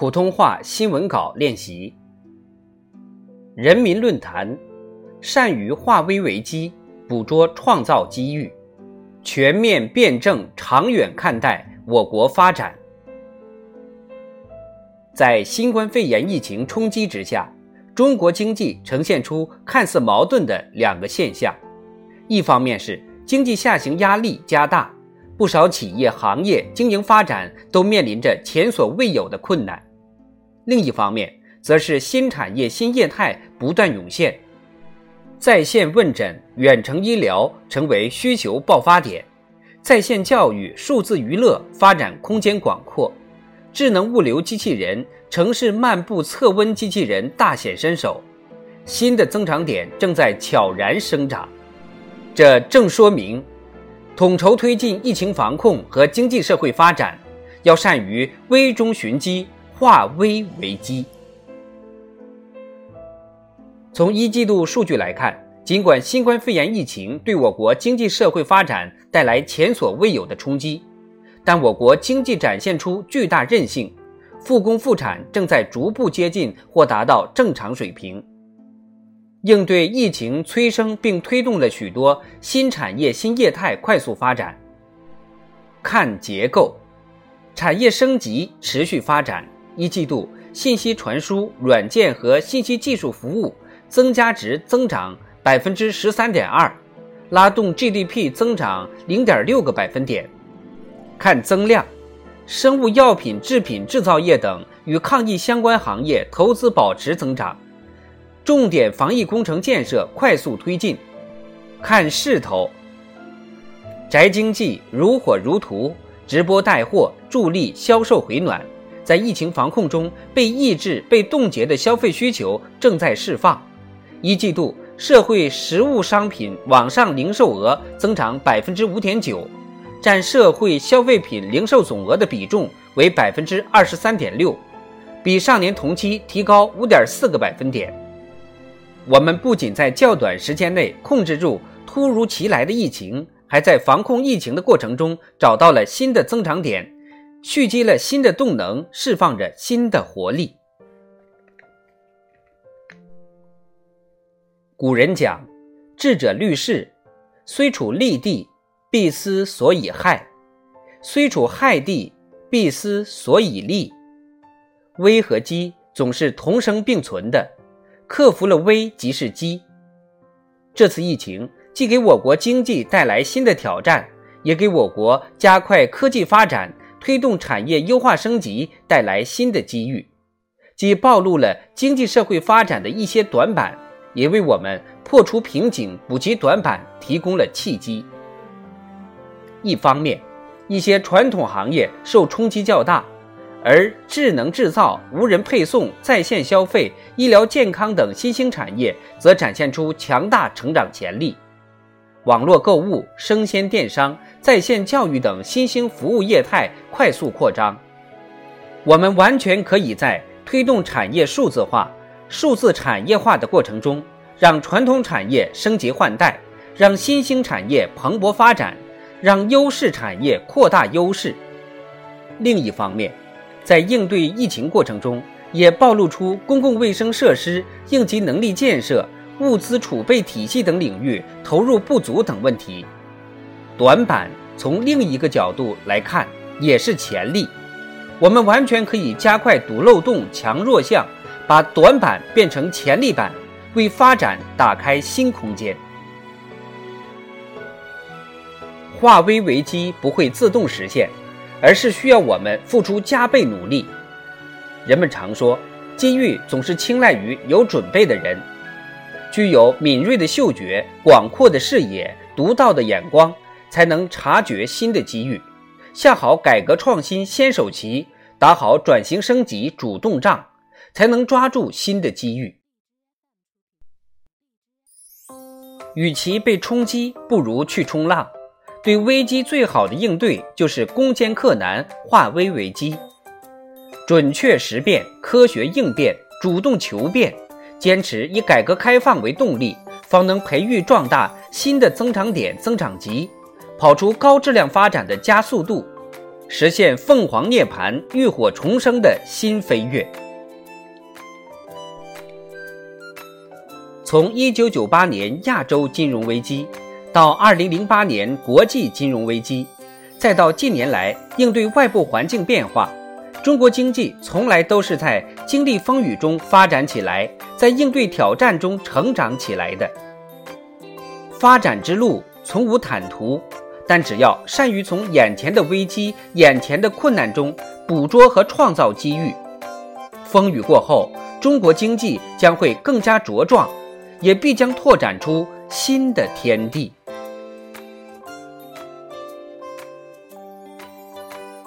普通话新闻稿练习。人民论坛，善于化危为机，捕捉创造机遇，全面辩证长远看待我国发展。在新冠肺炎疫情冲击之下，中国经济呈现出看似矛盾的两个现象：一方面是经济下行压力加大，不少企业行业经营发展都面临着前所未有的困难；另一方面，则是新产业新业态不断涌现，在线问诊、远程医疗成为需求爆发点，在线教育、数字娱乐发展空间广阔。智能物流机器人、城市漫步测温机器人大显身手，新的增长点正在悄然生长。这正说明，统筹推进疫情防控和经济社会发展，要善于危中寻机，化危为机。从一季度数据来看，尽管新冠肺炎疫情对我国经济社会发展带来前所未有的冲击。但我国经济展现出巨大韧性，复工复产正在逐步接近或达到正常水平。应对疫情催生并推动了许多新产业新业态快速发展。看结构，产业升级持续发展。一季度，信息传输、软件和信息技术服务增加值增长百分之十三点二，拉动 GDP 增长零点六个百分点。看增量，生物药品制品制造业等与抗疫相关行业投资保持增长，重点防疫工程建设快速推进。看势头，宅经济如火如荼，直播带货助力销售回暖，在疫情防控中被抑制、被冻结的消费需求正在释放。一季度社会实物商品网上零售额增长百分之五点九。占社会消费品零售总额的比重为百分之二十三点六，比上年同期提高五点四个百分点。我们不仅在较短时间内控制住突如其来的疫情，还在防控疫情的过程中找到了新的增长点，蓄积了新的动能，释放着新的活力。古人讲：“智者虑事，虽处利地。”必思所以害，虽处害地，必思所以利。危和机总是同生并存的，克服了危即是机。这次疫情既给我国经济带来新的挑战，也给我国加快科技发展、推动产业优化升级带来新的机遇，既暴露了经济社会发展的一些短板，也为我们破除瓶颈、补齐短板提供了契机。一方面，一些传统行业受冲击较大，而智能制造、无人配送、在线消费、医疗健康等新兴产业则展现出强大成长潜力。网络购物、生鲜电商、在线教育等新兴服务业态快速扩张。我们完全可以在推动产业数字化、数字产业化的过程中，让传统产业升级换代，让新兴产业蓬勃发展。让优势产业扩大优势。另一方面，在应对疫情过程中，也暴露出公共卫生设施、应急能力建设、物资储备体系等领域投入不足等问题。短板从另一个角度来看，也是潜力。我们完全可以加快堵漏洞、强弱项，把短板变成潜力板，为发展打开新空间。化危为机不会自动实现，而是需要我们付出加倍努力。人们常说，机遇总是青睐于有准备的人。具有敏锐的嗅觉、广阔的视野、独到的眼光，才能察觉新的机遇，下好改革创新先手棋，打好转型升级主动仗，才能抓住新的机遇。与其被冲击，不如去冲浪。对危机最好的应对就是攻坚克难，化危为机，准确识变，科学应变，主动求变，坚持以改革开放为动力，方能培育壮大新的增长点、增长极，跑出高质量发展的加速度。实现凤凰涅槃、浴火重生的新飞跃。从1998年亚洲金融危机，到2008年国际金融危机，再到近年来应对外部环境变化，中国经济从来都是在经历风雨中发展起来，在应对挑战中成长起来的。发展之路从无坦途，但只要善于从眼前的危机、眼前的困难中捕捉和创造机遇，风雨过后，中国经济将会更加茁壮，也必将拓展出新的天地。